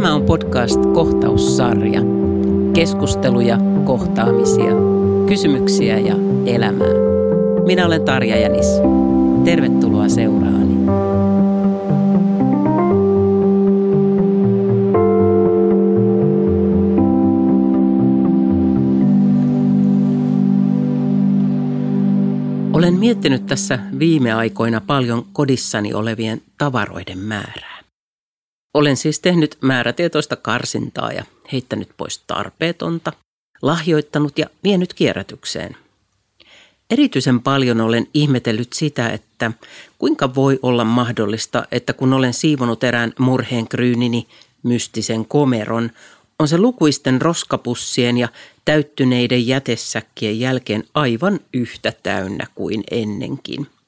Tämä on podcast Kohtaussarja. Keskusteluja, kohtaamisia, kysymyksiä ja elämää. Minä olen Tarja Jänis. Tervetuloa seuraani. Olen miettinyt tässä viime aikoina paljon kodissani olevien tavaroiden määrää. Olen siis tehnyt määrätietoista karsintaa ja heittänyt pois tarpeetonta, lahjoittanut ja vienyt kierrätykseen. Erityisen paljon olen ihmetellyt sitä, että kuinka voi olla mahdollista, että kun olen siivonut erään murheen kryynini, mystisen komeron, on se lukuisten roskapussien ja täyttyneiden jätesäkkien jälkeen aivan yhtä täynnä kuin ennenkin –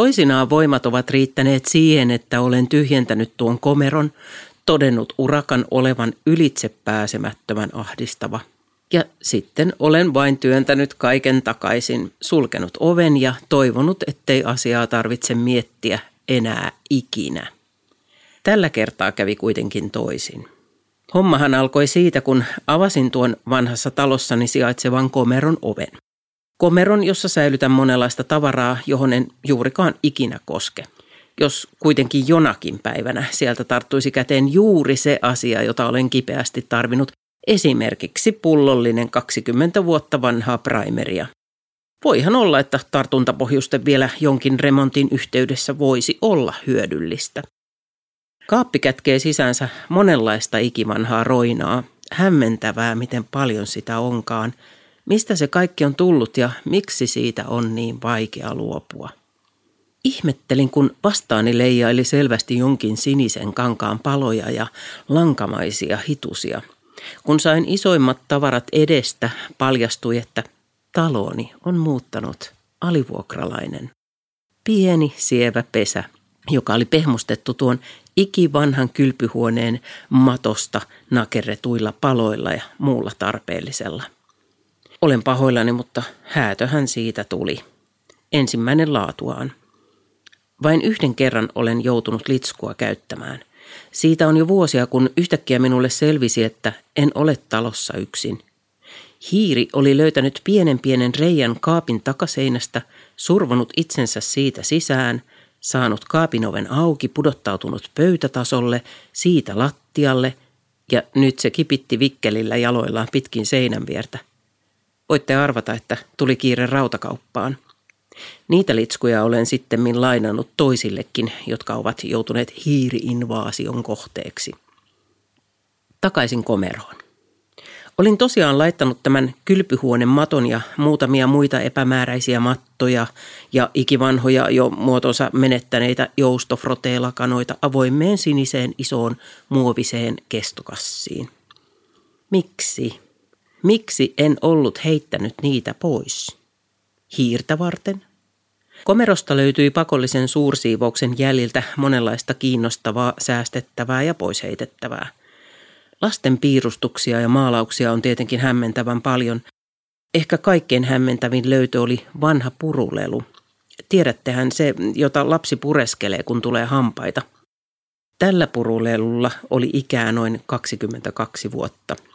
Toisinaan voimat ovat riittäneet siihen, että olen tyhjentänyt tuon komeron, todennut urakan olevan ylitsepääsemättömän ahdistava. Ja sitten olen vain työntänyt kaiken takaisin, sulkenut oven ja toivonut, ettei asiaa tarvitse miettiä enää ikinä. Tällä kertaa kävi kuitenkin toisin. Hommahan alkoi siitä, kun avasin tuon vanhassa talossani sijaitsevan komeron oven komeron, jossa säilytän monenlaista tavaraa, johon en juurikaan ikinä koske. Jos kuitenkin jonakin päivänä sieltä tarttuisi käteen juuri se asia, jota olen kipeästi tarvinnut, esimerkiksi pullollinen 20 vuotta vanhaa primeria. Voihan olla, että tartuntapohjuste vielä jonkin remontin yhteydessä voisi olla hyödyllistä. Kaappi kätkee sisäänsä monenlaista ikivanhaa roinaa, hämmentävää miten paljon sitä onkaan – Mistä se kaikki on tullut ja miksi siitä on niin vaikea luopua? Ihmettelin, kun vastaani leijaili selvästi jonkin sinisen kankaan paloja ja lankamaisia hitusia. Kun sain isoimmat tavarat edestä, paljastui, että taloni on muuttanut alivuokralainen. Pieni sievä pesä, joka oli pehmustettu tuon ikivanhan kylpyhuoneen matosta nakerretuilla paloilla ja muulla tarpeellisella – olen pahoillani, mutta häätöhän siitä tuli. Ensimmäinen laatuaan. Vain yhden kerran olen joutunut litskua käyttämään. Siitä on jo vuosia, kun yhtäkkiä minulle selvisi, että en ole talossa yksin. Hiiri oli löytänyt pienen pienen reijän kaapin takaseinästä, survonut itsensä siitä sisään, saanut kaapin oven auki, pudottautunut pöytätasolle, siitä lattialle ja nyt se kipitti vikkelillä jaloillaan pitkin seinän viertä – Voitte arvata, että tuli kiire rautakauppaan. Niitä litskuja olen sitten lainannut toisillekin, jotka ovat joutuneet hiiriinvaasion kohteeksi. Takaisin komeroon. Olin tosiaan laittanut tämän kylpyhuoneen maton ja muutamia muita epämääräisiä mattoja ja ikivanhoja jo muotonsa menettäneitä joustofroteelakanoita avoimeen siniseen isoon muoviseen kestokassiin. Miksi? Miksi en ollut heittänyt niitä pois? Hiirtä varten? Komerosta löytyi pakollisen suursiivouksen jäljiltä monenlaista kiinnostavaa, säästettävää ja poisheitettävää. Lasten piirustuksia ja maalauksia on tietenkin hämmentävän paljon. Ehkä kaikkein hämmentävin löytö oli vanha purulelu. Tiedättehän se, jota lapsi pureskelee, kun tulee hampaita. Tällä purulelulla oli ikää noin 22 vuotta –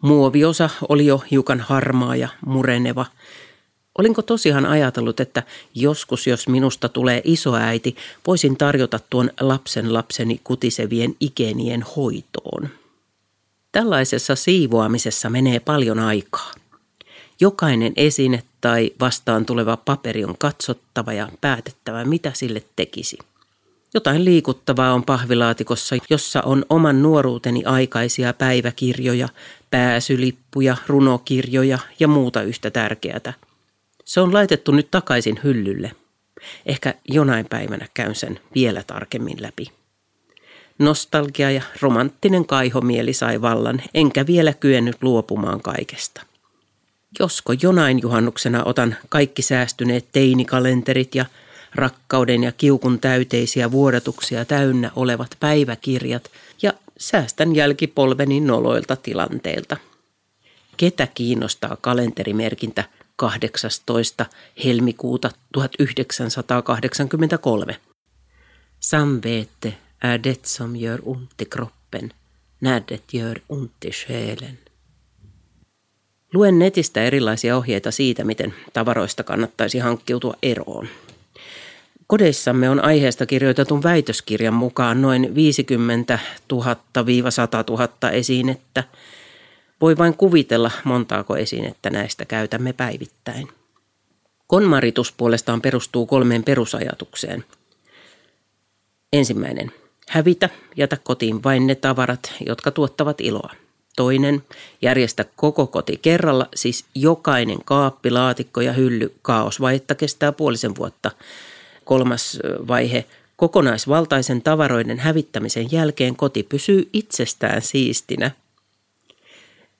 Muoviosa oli jo hiukan harmaa ja mureneva. Olinko tosiaan ajatellut, että joskus jos minusta tulee isoäiti, voisin tarjota tuon lapsen lapseni kutisevien ikenien hoitoon? Tällaisessa siivoamisessa menee paljon aikaa. Jokainen esine tai vastaan tuleva paperi on katsottava ja päätettävä, mitä sille tekisi. Jotain liikuttavaa on pahvilaatikossa, jossa on oman nuoruuteni aikaisia päiväkirjoja, pääsylippuja, runokirjoja ja muuta yhtä tärkeätä. Se on laitettu nyt takaisin hyllylle. Ehkä jonain päivänä käyn sen vielä tarkemmin läpi. Nostalgia ja romanttinen kaihomieli sai vallan, enkä vielä kyennyt luopumaan kaikesta. Josko jonain juhannuksena otan kaikki säästyneet teinikalenterit ja rakkauden ja kiukun täyteisiä vuodatuksia täynnä olevat päiväkirjat ja säästän jälkipolveni noloilta tilanteilta. Ketä kiinnostaa kalenterimerkintä 18. helmikuuta 1983? Samvete är det som gör ont i kroppen. kroppen, nädet gör unti själen. Luen netistä erilaisia ohjeita siitä, miten tavaroista kannattaisi hankkiutua eroon. Kodeissamme on aiheesta kirjoitetun väitöskirjan mukaan noin 50 000-100 000 esinettä. Voi vain kuvitella, montaako esinettä näistä käytämme päivittäin. Konmaritus puolestaan perustuu kolmeen perusajatukseen. Ensimmäinen. Hävitä, jätä kotiin vain ne tavarat, jotka tuottavat iloa. Toinen, järjestä koko koti kerralla, siis jokainen kaappi, laatikko ja hylly kaosvaihetta kestää puolisen vuotta. Kolmas vaihe, kokonaisvaltaisen tavaroiden hävittämisen jälkeen koti pysyy itsestään siistinä.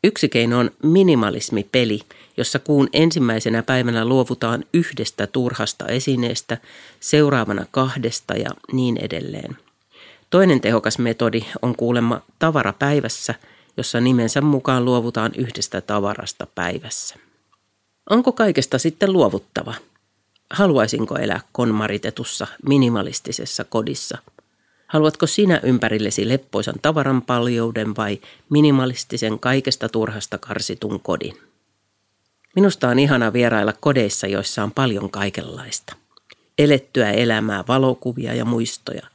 Yksi keino on minimalismipeli, jossa kuun ensimmäisenä päivänä luovutaan yhdestä turhasta esineestä, seuraavana kahdesta ja niin edelleen. Toinen tehokas metodi on kuulemma tavara päivässä – jossa nimensä mukaan luovutaan yhdestä tavarasta päivässä. Onko kaikesta sitten luovuttava? Haluaisinko elää konmaritetussa minimalistisessa kodissa? Haluatko sinä ympärillesi leppoisan tavaran paljouden vai minimalistisen kaikesta turhasta karsitun kodin? Minusta on ihana vierailla kodeissa, joissa on paljon kaikenlaista. Elettyä elämää, valokuvia ja muistoja.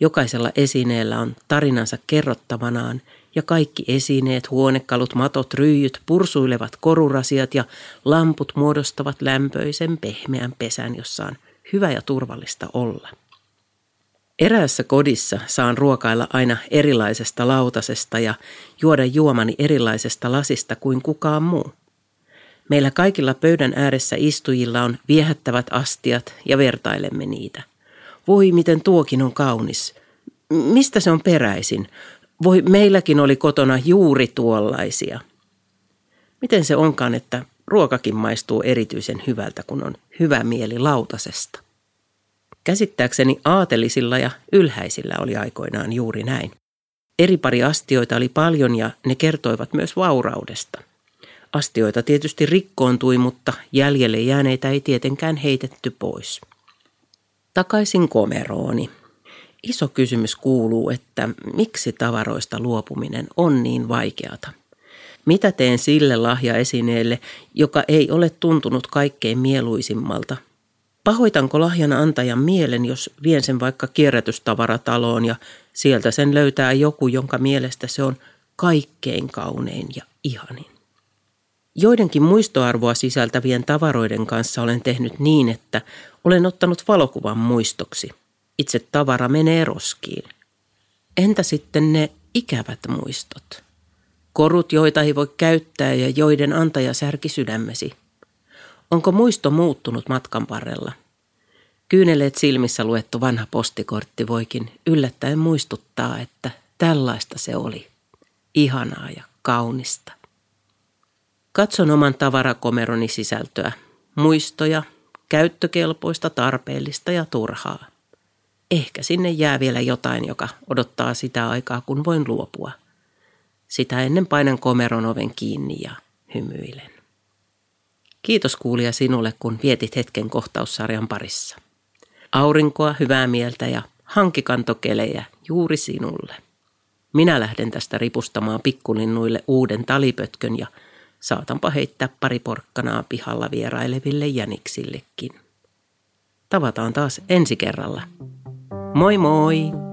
Jokaisella esineellä on tarinansa kerrottavanaan ja kaikki esineet, huonekalut, matot, ryijyt, pursuilevat korurasiat ja lamput muodostavat lämpöisen pehmeän pesän, jossa on hyvä ja turvallista olla. Eräässä kodissa saan ruokailla aina erilaisesta lautasesta ja juoda juomani erilaisesta lasista kuin kukaan muu. Meillä kaikilla pöydän ääressä istujilla on viehättävät astiat ja vertailemme niitä. Voi miten tuokin on kaunis. Mistä se on peräisin? Voi, meilläkin oli kotona juuri tuollaisia. Miten se onkaan, että ruokakin maistuu erityisen hyvältä, kun on hyvä mieli lautasesta? Käsittääkseni aatelisilla ja ylhäisillä oli aikoinaan juuri näin. Eri pari astioita oli paljon ja ne kertoivat myös vauraudesta. Astioita tietysti rikkoontui, mutta jäljelle jääneitä ei tietenkään heitetty pois. Takaisin komerooni. Iso kysymys kuuluu, että miksi tavaroista luopuminen on niin vaikeata? Mitä teen sille lahjaesineelle, joka ei ole tuntunut kaikkein mieluisimmalta? Pahoitanko lahjan antajan mielen, jos vien sen vaikka kierrätystavarataloon ja sieltä sen löytää joku, jonka mielestä se on kaikkein kaunein ja ihanin? Joidenkin muistoarvoa sisältävien tavaroiden kanssa olen tehnyt niin, että olen ottanut valokuvan muistoksi – itse tavara menee roskiin. Entä sitten ne ikävät muistot? Korut, joita ei voi käyttää ja joiden antaja särki sydämesi. Onko muisto muuttunut matkan varrella? Kyyneleet silmissä luettu vanha postikortti voikin yllättäen muistuttaa, että tällaista se oli. Ihanaa ja kaunista. Katson oman tavarakomeroni sisältöä. Muistoja, käyttökelpoista, tarpeellista ja turhaa. Ehkä sinne jää vielä jotain, joka odottaa sitä aikaa, kun voin luopua. Sitä ennen painan komeron oven kiinni ja hymyilen. Kiitos kuulija sinulle, kun vietit hetken kohtaussarjan parissa. Aurinkoa, hyvää mieltä ja hankikantokelejä juuri sinulle. Minä lähden tästä ripustamaan pikkulinnuille uuden talipötkön ja saatanpa heittää pari porkkanaa pihalla vieraileville jäniksillekin. Tavataan taas ensi kerralla. Moi moi!